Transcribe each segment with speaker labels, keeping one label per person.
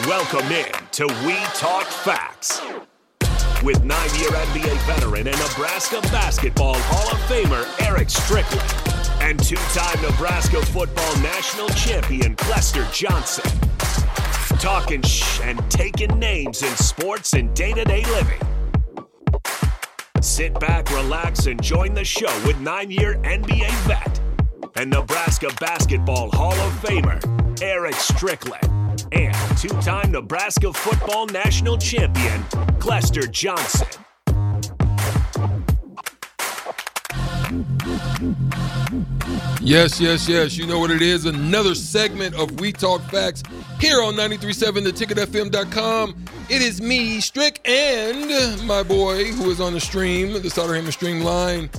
Speaker 1: Welcome in to We Talk Facts with nine-year NBA veteran and Nebraska basketball Hall of Famer Eric Strickland and two-time Nebraska football national champion Clester Johnson. Talking shh and taking names in sports and day-to-day living. Sit back, relax, and join the show with nine-year NBA vet and Nebraska basketball Hall of Famer Eric Strickland and two-time Nebraska football national champion Clester Johnson.
Speaker 2: Yes, yes, yes. You know what it is. Another segment of We Talk Facts here on 937 theticketfm.com. It is me, Strick, and my boy who is on the stream, the Sauter Stream line.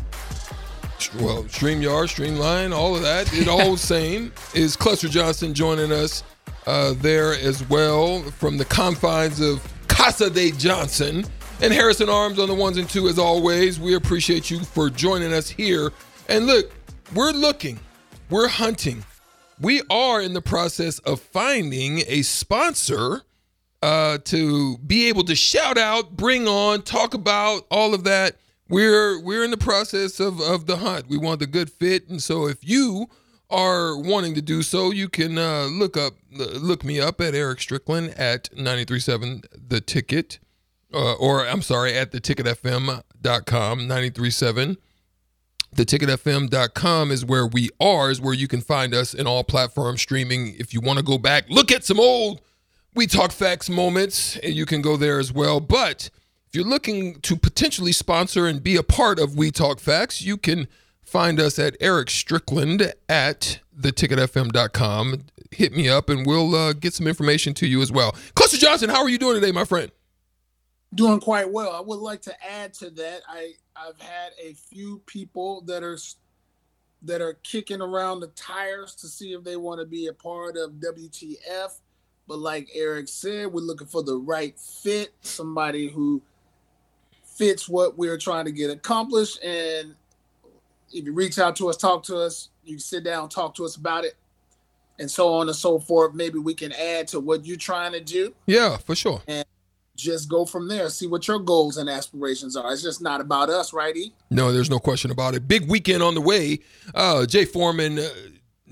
Speaker 2: Well, StreamYard, Streamline, all of that. It all same. Is Clester Johnson joining us uh, there as well from the confines of Casa de Johnson. And Harrison Arms on the ones and two as always. We appreciate you for joining us here. And look, we're looking, we're hunting. We are in the process of finding a sponsor uh, to be able to shout out, bring on, talk about all of that. We're we're in the process of of the hunt. We want the good fit, and so if you are wanting to do so, you can uh, look up look me up at Eric Strickland at 937 the ticket uh, or I'm sorry at the ticketfm.com 937 theticketfm.com is where we are is where you can find us in all platform streaming. If you want to go back look at some old we talk facts moments and you can go there as well. But if you're looking to potentially sponsor and be a part of we talk facts you can find us at eric strickland at theticketfm.com hit me up and we'll uh, get some information to you as well Clester Johnson how are you doing today my friend
Speaker 3: doing quite well. I would like to add to that. I I've had a few people that are that are kicking around the tires to see if they want to be a part of WTF. But like Eric said, we're looking for the right fit, somebody who fits what we're trying to get accomplished. And if you reach out to us, talk to us, you sit down, talk to us about it, and so on and so forth. Maybe we can add to what you're trying to do.
Speaker 2: Yeah, for sure.
Speaker 3: And just go from there. See what your goals and aspirations are. It's just not about us, right? E?
Speaker 2: No, there's no question about it. Big weekend on the way. Uh, Jay Foreman, uh,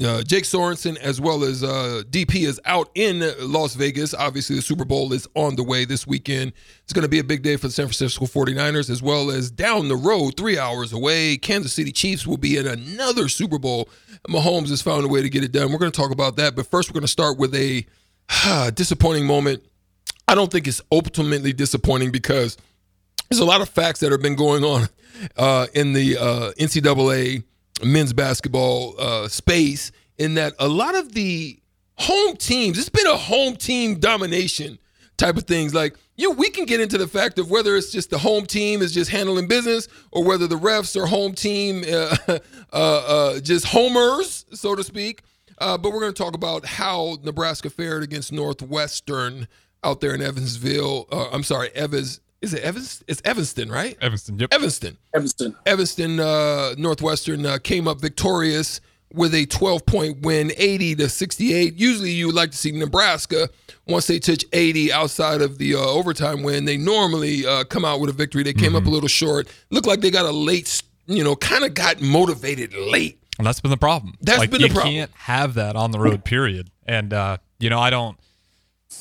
Speaker 2: uh, Jake Sorensen, as well as uh, DP is out in Las Vegas. Obviously, the Super Bowl is on the way this weekend. It's going to be a big day for the San Francisco 49ers, as well as down the road, three hours away, Kansas City Chiefs will be in another Super Bowl. Mahomes has found a way to get it done. We're going to talk about that. But first, we're going to start with a disappointing moment I don't think it's ultimately disappointing because there's a lot of facts that have been going on uh, in the uh, NCAA men's basketball uh, space. In that a lot of the home teams, it's been a home team domination type of things. Like you, we can get into the fact of whether it's just the home team is just handling business, or whether the refs are home team, uh, uh, uh, just homers, so to speak. but we're going to talk about how Nebraska fared against Northwestern out there in Evansville. Uh, I'm sorry, Evans. Is it Evans? It's Evanston, right?
Speaker 4: Evanston. Yep.
Speaker 2: Evanston.
Speaker 3: Evanston.
Speaker 2: Evanston. Uh, Northwestern uh, came up victorious with a 12 point win, 80 to 68. Usually, you would like to see Nebraska once they touch 80 outside of the uh, overtime win. They normally uh, come out with a victory. They came mm-hmm. up a little short. Looked like they got a late, you know, kind of got motivated late.
Speaker 4: And that's been the problem.
Speaker 2: That's
Speaker 4: like,
Speaker 2: been the problem.
Speaker 4: You can't have that on the road. Period. And uh, you know, I don't.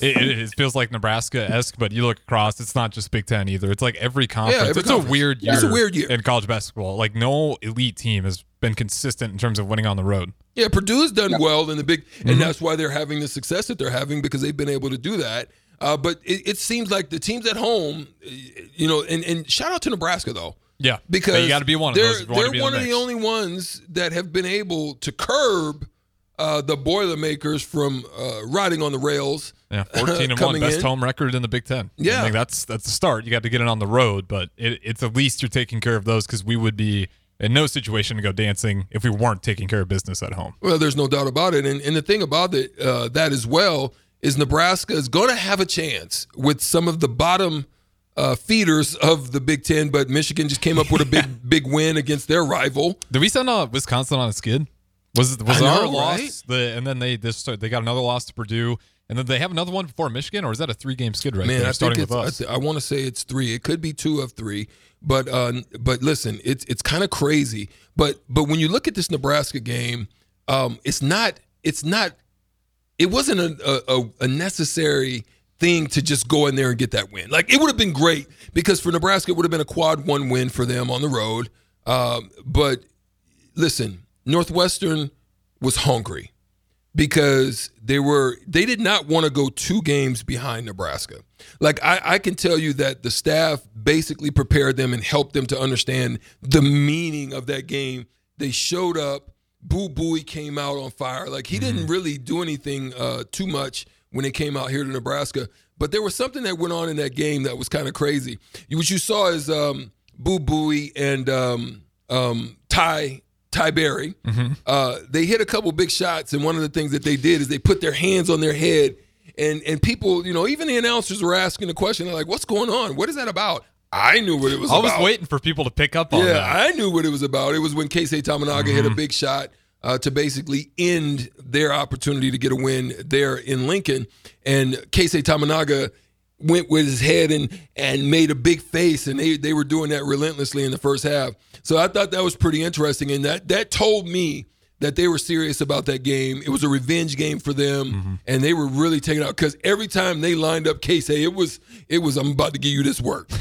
Speaker 4: It, it, it, feels like Nebraska esque, but you look across, it's not just Big Ten either. It's like every conference.
Speaker 2: Yeah, every
Speaker 4: it's
Speaker 2: conference.
Speaker 4: a weird year.
Speaker 2: It's a weird year
Speaker 4: in college basketball. Like no elite team has been consistent in terms of winning on the road.
Speaker 2: Yeah, Purdue's done well in the big, and mm-hmm. that's why they're having the success that they're having because they've been able to do that. Uh, but it, it, seems like the teams at home, you know, and, and shout out to Nebraska though.
Speaker 4: Yeah,
Speaker 2: because
Speaker 4: you got to be one of
Speaker 2: they're,
Speaker 4: those.
Speaker 2: They're one
Speaker 4: the
Speaker 2: of the only ones that have been able to curb uh, the Boilermakers from uh, riding on the rails.
Speaker 4: Yeah, fourteen and one, best
Speaker 2: in.
Speaker 4: home record in the Big Ten.
Speaker 2: Yeah,
Speaker 4: I think that's that's the start. You got to get it on the road, but it, it's at least you're taking care of those because we would be in no situation to go dancing if we weren't taking care of business at home.
Speaker 2: Well, there's no doubt about it, and and the thing about it uh, that as well is Nebraska is going to have a chance with some of the bottom. Uh, feeders of the Big Ten, but Michigan just came up with a big, big win against their rival.
Speaker 4: Did we send uh, Wisconsin on a skid? Was it was
Speaker 2: know,
Speaker 4: our
Speaker 2: right?
Speaker 4: loss the and then they this they got another loss to Purdue And then they have another one before Michigan, or is that a three-game skid right
Speaker 2: Man,
Speaker 4: there?
Speaker 2: I
Speaker 4: starting with
Speaker 2: I,
Speaker 4: us.
Speaker 2: th- I want to say it's three. It could be two of three, but uh, but listen, it's it's kind of crazy. But but when you look at this Nebraska game, um, it's not it's not it wasn't a, a, a necessary thing to just go in there and get that win. Like it would have been great because for Nebraska it would have been a quad one win for them on the road. Um, but listen, Northwestern was hungry because they were they did not want to go two games behind Nebraska. Like I, I can tell you that the staff basically prepared them and helped them to understand the meaning of that game. They showed up. Boo Buie came out on fire. Like he didn't really do anything uh, too much when they came out here to Nebraska. But there was something that went on in that game that was kind of crazy. What you saw is um, Boo Buie and um, um, Ty Ty Berry. Uh, they hit a couple big shots, and one of the things that they did is they put their hands on their head, and and people, you know, even the announcers were asking the question, they're like, "What's going on? What is that about?" I knew what it was.
Speaker 4: I was waiting for people to pick up on
Speaker 2: Yeah,
Speaker 4: that.
Speaker 2: I knew what it was about. It was when Keisei Tominaga hit a big shot uh, to basically end their opportunity to get a win there in Lincoln. And Keisei Tominaga went with his head and and made a big face, and they they were doing that relentlessly in the first half. So I thought that was pretty interesting, and that that told me that they were serious about that game. It was a revenge game for them, mm-hmm. and they were really taking out because every time they lined up Keisei, it was it was I'm about to give you this work.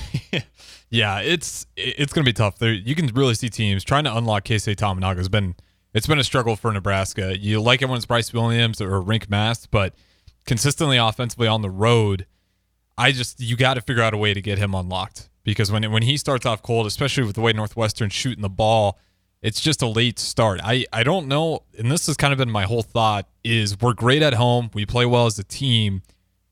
Speaker 4: Yeah, it's it's going to be tough. There, you can really see teams trying to unlock Keisei Tominaga has been it's been a struggle for Nebraska. You like everyone's Brice Williams or Rienk Mast, but consistently offensively on the road, I just you got to figure out a way to get him unlocked because when when he starts off cold, especially with the way Northwestern's shooting the ball, it's just a late start. I I don't know, and this has kind of been my whole thought is we're great at home, we play well as a team,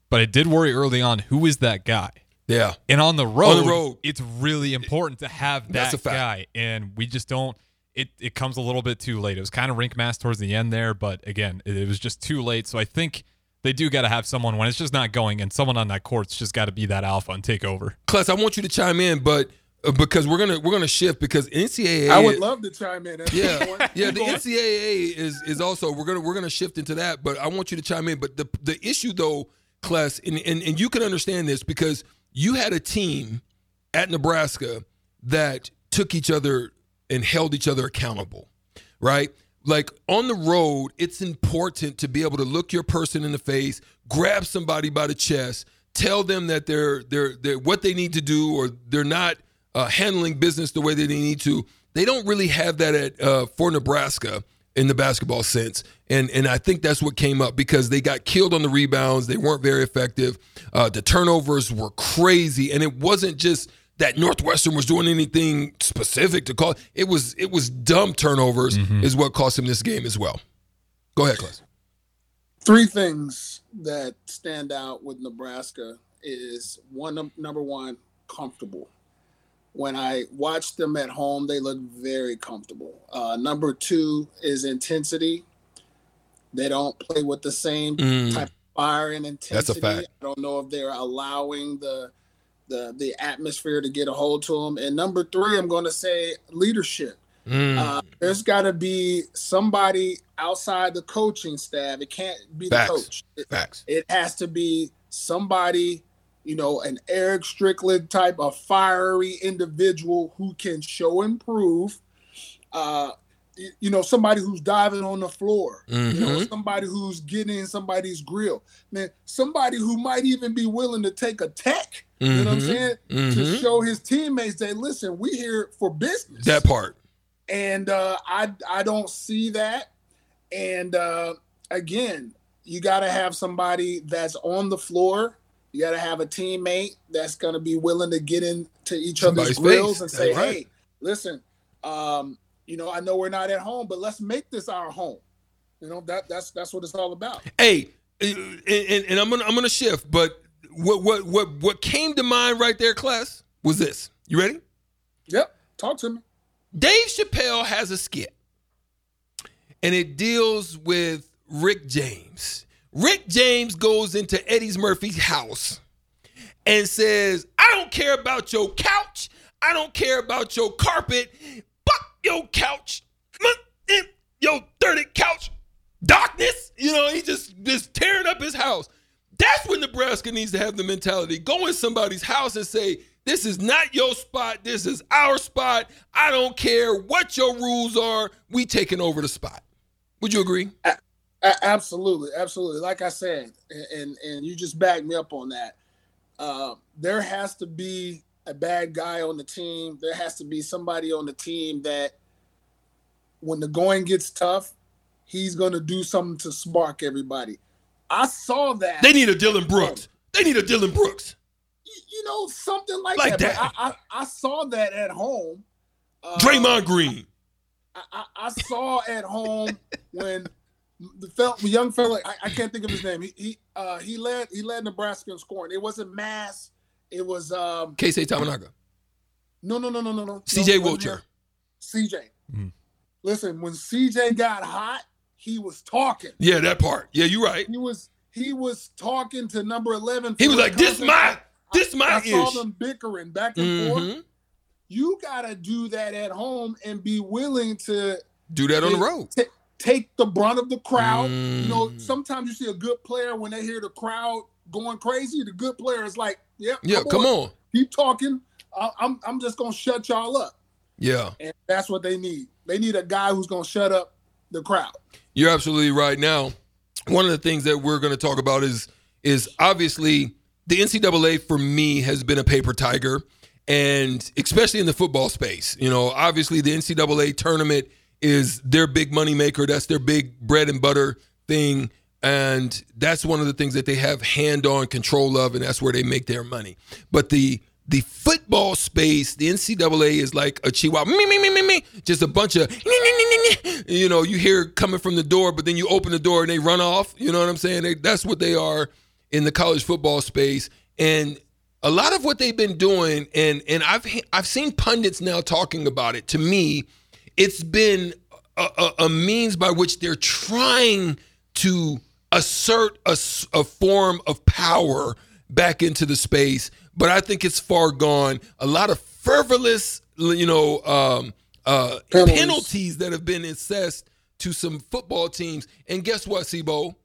Speaker 4: but I did worry early on who is that guy.
Speaker 2: Yeah.
Speaker 4: And on the road,
Speaker 2: On the road.
Speaker 4: it's really important to have that guy. And we just don't. It it comes a little bit too late. It was kind of Rienk Mast towards the end there, but again, it, it was just too late. So I think they do got to have someone when it's just not going, and someone on that court's just got to be that alpha and take over.
Speaker 2: Kless, I want you to chime in, but uh, because we're gonna we're gonna shift because NCAA.
Speaker 3: I would love to chime in. At
Speaker 2: Yeah,
Speaker 3: point.
Speaker 2: yeah. The NCAA is is also we're gonna we're gonna shift into that, but I want you to chime in. But the the issue though, Kless, and, and and you can understand this because you had a team at Nebraska that took each other and held each other accountable, right? Like on the road, it's important to be able to look your person in the face, grab somebody by the chest, tell them that they're they're they're what they need to do or they're not uh, handling business the way that they need to. They don't really have that at uh, for Nebraska in the basketball sense, and and I think that's what came up because they got killed on the rebounds. They weren't very effective. Uh, the turnovers were crazy, and it wasn't just that Northwestern was doing anything specific to call. It was it was dumb turnovers is what cost him this game as well. Go ahead, Kless.
Speaker 3: three things that stand out with Nebraska is one number one comfortable. When I watch them at home, they look very comfortable. Uh, number two is intensity. They don't play with the same
Speaker 2: Mm.
Speaker 3: type of fire and intensity.
Speaker 2: That's a fact.
Speaker 3: I don't know if they're allowing the the the atmosphere to get a hold to them. And number three, I'm going to say leadership.
Speaker 2: Mm.
Speaker 3: Uh, there's got to be somebody outside the coaching staff. It can't be the coach. It,
Speaker 2: Facts.
Speaker 3: it has to be somebody, you know, an Eric Strickland type of fiery individual who can show and prove. Uh, you know, somebody who's diving on the floor. You know,
Speaker 2: Mhm.
Speaker 3: somebody who's getting in somebody's grill. Man, somebody who might even be willing to take a tech. You know what I'm
Speaker 2: Mhm.
Speaker 3: saying? To
Speaker 2: Mhm.
Speaker 3: show his teammates that listen, we here for business
Speaker 2: That part.
Speaker 3: and uh, I I don't see that. And uh, again, you got to have somebody that's on the floor. You got to have a teammate that's going to be willing to get into each
Speaker 2: Somebody's
Speaker 3: other's grills
Speaker 2: face.
Speaker 3: and say,
Speaker 2: right.
Speaker 3: "Hey, listen, um, you know, I know we're not at home, but let's make this our home." You know that that's that's what it's all about.
Speaker 2: Hey, and, and, and I'm gonna I'm gonna shift, but what what what what came to mind right there, class, was this. You ready?
Speaker 3: Yep, talk to me.
Speaker 2: Dave Chappelle has a skit, and it deals with Rick James. Rick James goes into Eddie Murphy's house and says, I don't care about your couch. I don't care about your carpet. Your couch. Your dirty couch. Darkness. You know, he just just tearing up his house. That's when Nebraska needs to have the mentality. Go in somebody's house and say, this is not your spot. This is our spot. I don't care what your rules are. We taking over the spot. Would you agree?
Speaker 3: Absolutely, absolutely. Like I said, and and you just backed me up on that. Uh, there has to be a bad guy on the team. There has to be somebody on the team that, when the going gets tough, he's going to do something to spark everybody. I saw that.
Speaker 2: They need a Dillon Brooks. They need a Dillon Brooks.
Speaker 3: You know, something like,
Speaker 2: Like
Speaker 3: that.
Speaker 2: that.
Speaker 3: I, I, I saw that at home. Uh,
Speaker 2: Draymond Green.
Speaker 3: I, I, I saw at home when the the young fella, I, I can't think of his name. He he uh, he led he led Nebraska in scoring. It wasn't Mast. It was um
Speaker 2: Keisei Tominaga.
Speaker 3: no no no no no no.
Speaker 2: CJ
Speaker 3: no,
Speaker 2: Wilcher.
Speaker 3: CJ.
Speaker 4: Mhm.
Speaker 3: Listen, when CJ got hot, he was talking.
Speaker 2: Yeah, that part. Yeah, you're right.
Speaker 3: He was he was talking to number eleven.
Speaker 2: He was like, "This my, this my
Speaker 3: I saw them bickering back and forth.
Speaker 2: Mhm.
Speaker 3: You gotta do that at home and be willing to
Speaker 2: Do that on the road.
Speaker 3: ta- take the brunt of the crowd. You know,
Speaker 2: Mm.
Speaker 3: sometimes you see a good player when they hear the crowd going crazy. The good player is like, "Yep,
Speaker 2: Yeah, come on.
Speaker 3: keep talking. I- I'm I'm just gonna shut y'all up."
Speaker 2: Yeah,
Speaker 3: And that's what they need. They need a guy who's gonna shut up the crowd.
Speaker 2: you're absolutely right. Now, one of the things that we're going to talk about is is obviously the NCAA for me has been a paper tiger, and especially in the football space. You know, obviously the NCAA tournament is their big money maker. That's their big bread and butter thing. And that's one of the things that they have hand on control of, and that's where they make their money. But the the football space, the NCAA is like a chihuahua, me, me, me, me, me, just a bunch of, you know, you hear coming from the door, but then you open the door and they run off. You know what I'm saying? They, that's what they are in the college football space. And a lot of what they've been doing, and and I've I've seen pundits now talking about it. To me, it's been a, a, a means by which they're trying to assert a, a form of power back into the space, but I think it's far gone. A lot of frivolous, you know, um, uh,
Speaker 3: Penalties.
Speaker 2: penalties that have been assessed to some football teams. And guess what, Sibo?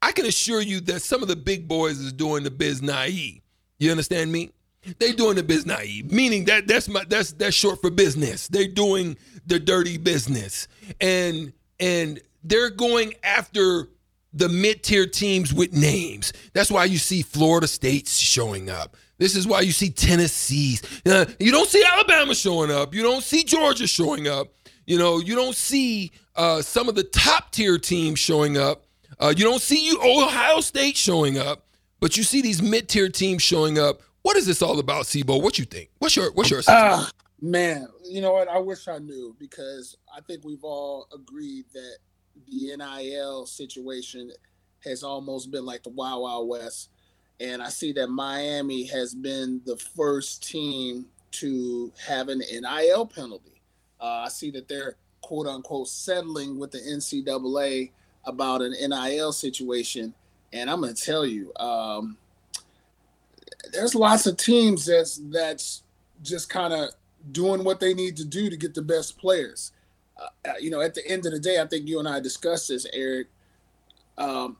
Speaker 2: I can assure you that some of the big boys is doing the biz naive. You understand me? They doing the biz naive, meaning that that's my that's that's short for business. They're doing the dirty business, and and they're going after the mid-tier teams with names. That's why you see Florida State's showing up. This is why you see Tennessee's. Uh, you don't see Alabama showing up. You don't see Georgia showing up. You know, you don't see uh, some of the top tier teams showing up. Uh, you don't see you Ohio State showing up, but you see these mid tier teams showing up. What is this all about, Sibo? What you think? What's your what's your assessment?
Speaker 3: Ah, man, you know what? I wish I knew because I think we've all agreed that the NIL situation has almost been like the Wild Wild West. And I see that Miami has been the first team to have an NIL penalty. Uh, I see that they're quote unquote settling with the NCAA about an NIL situation. And I'm going to tell you, um, there's lots of teams that's that's just kind of doing what they need to do to get the best players. Uh, you know, at the end of the day, I think you and I discussed this, Eric. Um,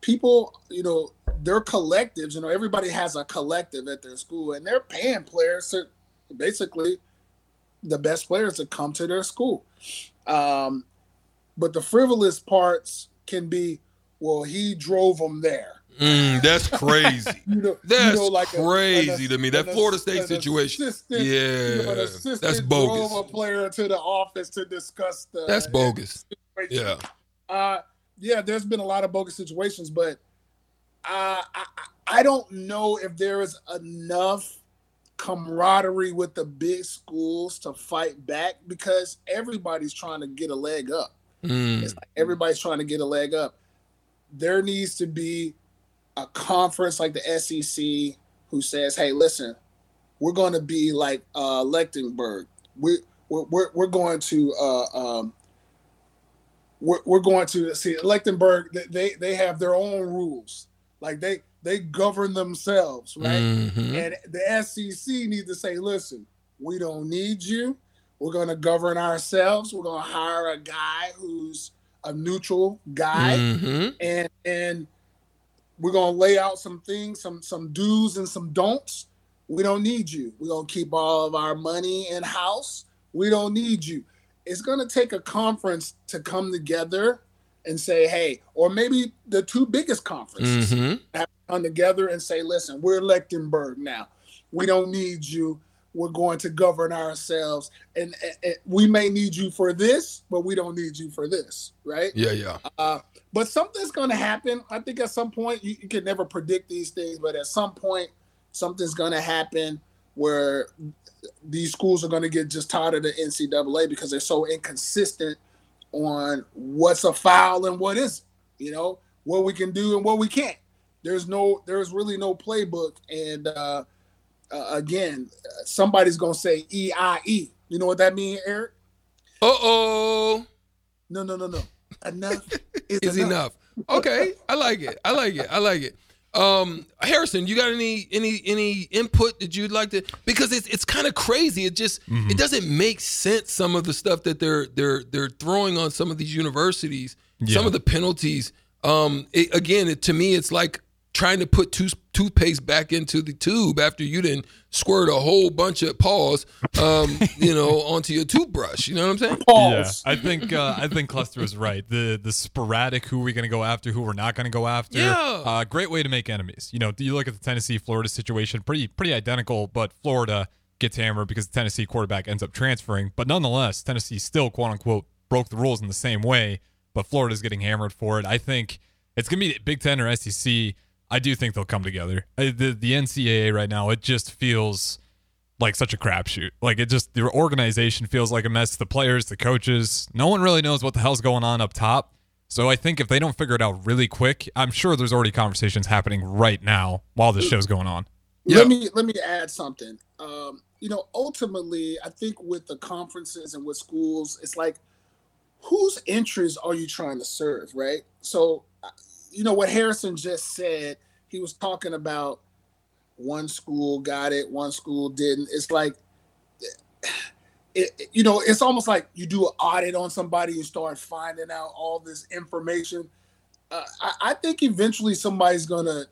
Speaker 3: people, you know, their collectives. You know, everybody has a collective at their school, and they're paying players to basically the best players to come to their school. Um, but the frivolous parts can be, well, he drove them there.
Speaker 2: Mm, that's crazy.
Speaker 3: You know,
Speaker 2: That's
Speaker 3: you know, like
Speaker 2: crazy
Speaker 3: an
Speaker 2: to me. That Florida State situation.
Speaker 3: assistant- you know,
Speaker 2: Yeah, that's bogus.
Speaker 3: Drove a player to the office to discuss the.
Speaker 2: That's bogus.
Speaker 3: situation.
Speaker 2: Yeah.
Speaker 3: Uh, yeah, there's been a lot of bogus situations, but uh, I, I don't know if there is enough camaraderie with the big schools to fight back because everybody's trying to get a leg up.
Speaker 2: Mm.
Speaker 3: It's like everybody's trying to get a leg up. There needs to be a conference like the SEC who says, "Hey, listen, we're going to be like uh, Lechtenberg. We we're, we're we're going to uh, um, we're, we're going to see Lechtenberg. they- They have their own rules. Like they they govern themselves, right?
Speaker 2: Mhm.
Speaker 3: And the SEC needs to say, listen, we don't need you. We're going to govern ourselves. We're going to hire a guy who's a neutral guy,
Speaker 2: Mhm.
Speaker 3: and and we're gonna lay out some things, some some do's and some don'ts. We don't need you. We're gonna keep all of our money in house. We don't need you. It's gonna take a conference to come together and say, hey, or maybe the two biggest conferences
Speaker 2: Mm-hmm.
Speaker 3: have come together and say, listen, we're Lechtenberg now. We don't need you. We're going to govern ourselves. And, and- and we may need you for this, but we don't need you for this, right?
Speaker 2: Yeah, yeah.
Speaker 3: Uh, but something's going to happen. I think at some point, you, you can never predict these things, but at some point, something's going to happen where these schools are going to get just tired of the NCAA because they're so inconsistent on what's a foul and what isn't. You know what we can do and what we can't. There's no, there's really no playbook. And uh, uh, again, somebody's going to say EIE. You know what that means, Eric?
Speaker 2: Uh oh.
Speaker 3: No, no, no, no. Enough is,
Speaker 2: Is enough. Okay. I like it. I like it. I like it. Um, Harrison, you got any any any input that you'd like to because it's it's kind of crazy. It just
Speaker 4: Mm-hmm.
Speaker 2: it doesn't make sense some of the stuff that they're they're they're throwing on some of these universities, some of the penalties. Um, it, again, it, to me, it's like trying to put tooth, toothpaste back into the tube after you didn't squirt a whole bunch of paws, um, you know, onto your toothbrush. You know what I'm saying?
Speaker 3: Pause.
Speaker 4: Yeah, I think uh, I think Clester is right. The the sporadic who we're going to go after, who we're not going to go after.
Speaker 2: Yeah.
Speaker 4: Uh, great way to make enemies. You know, you look at the Tennessee Florida situation, pretty pretty identical, but Florida gets hammered because the Tennessee quarterback ends up transferring. But nonetheless, Tennessee still quote unquote broke the rules in the same way, but Florida's getting hammered for it. I think it's going to be Big Ten or SEC. I do think they'll come together. Uh, The the NCAA right now, it just feels like such a crapshoot. Like it just the organization feels like a mess. The players, the coaches, no one really knows what the hell's going on up top. So I think if they don't figure it out really quick, I'm sure there's already conversations happening right now while this show's going on.
Speaker 2: Yeah.
Speaker 3: Let me let me add something. Um, you know, ultimately, I think with the conferences and with schools, it's like whose interests are you trying to serve, right? So, you know what Harrison just said. He was talking about one school got it, one school didn't. It's like, it, you know, it's almost like you do an audit on somebody and start finding out all this information. Uh, I, I think eventually somebody's gonna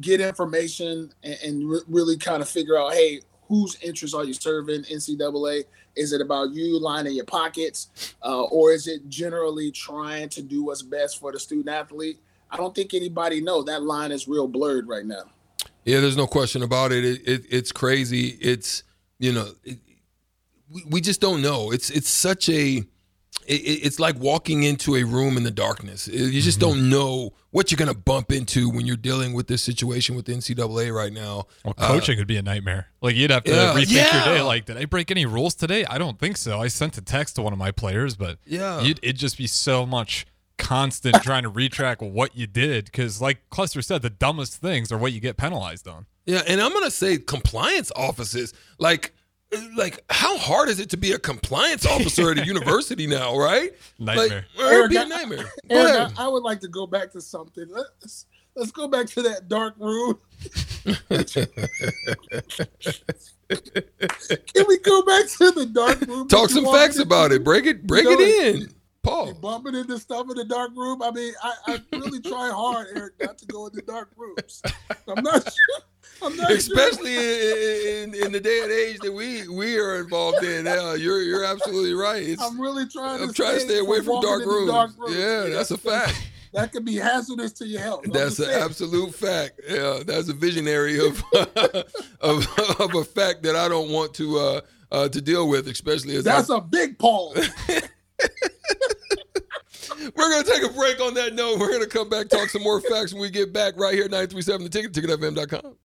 Speaker 3: get information and, and re- really kind of figure out, hey, whose interests are you serving? NCAA? Is it about you lining your pockets, uh, or is it generally trying to do what's best for the student athlete? I don't think anybody know. That line is real blurred right now.
Speaker 2: Yeah, there's no question about it. it, it it's crazy. It's you know, it, we, we just don't know. It's it's such a it, it's like walking into a room in the darkness. You just don't know what you're going to bump into when you're dealing with this situation with the NCAA right now.
Speaker 4: Well,
Speaker 2: Uh,
Speaker 4: coaching could be a nightmare. Like you'd have to
Speaker 2: Yeah.
Speaker 4: rethink
Speaker 2: Yeah.
Speaker 4: your day. Like, did I break any rules today? I don't think so. I sent a text to one of my players, but
Speaker 2: Yeah.
Speaker 4: you'd, it'd just be so much constant trying to retrack what you did because, like Clester said, the dumbest things are what you get penalized on.
Speaker 2: Yeah, and I'm gonna say compliance offices. Like, like how hard is it to be a compliance officer at a university now? Right?
Speaker 4: Nightmare.
Speaker 2: Like, it'd be a nightmare. Go
Speaker 3: Eric. I, I would like to go back to something. Let's let's go back to that dark room. Can we go back to the dark room?
Speaker 2: Talk some facts about it. Break it. Break
Speaker 3: You know,
Speaker 2: it in.
Speaker 3: You bumping into stuff in the dark room. I mean, I, I really try hard, Eric, not to go into dark rooms. I'm not sure. I'm not sure.
Speaker 2: Especially in, in, in the day and age that we we are involved in. Yeah, you're you're absolutely right. It's,
Speaker 3: I'm really trying to,
Speaker 2: I'm trying to stay away from dark rooms.
Speaker 3: dark rooms.
Speaker 2: Yeah, that's a fact.
Speaker 3: That could be hazardous to your health.
Speaker 2: That's an absolute fact. Yeah, that's a visionary of of of a fact that I don't want to uh, uh to deal with, especially as
Speaker 3: That's
Speaker 2: I,
Speaker 3: a big pause.
Speaker 2: We're gonna take a break on that note. We're gonna come back talk some more facts when we get back right here, 937 the ticket, ticketfm.com.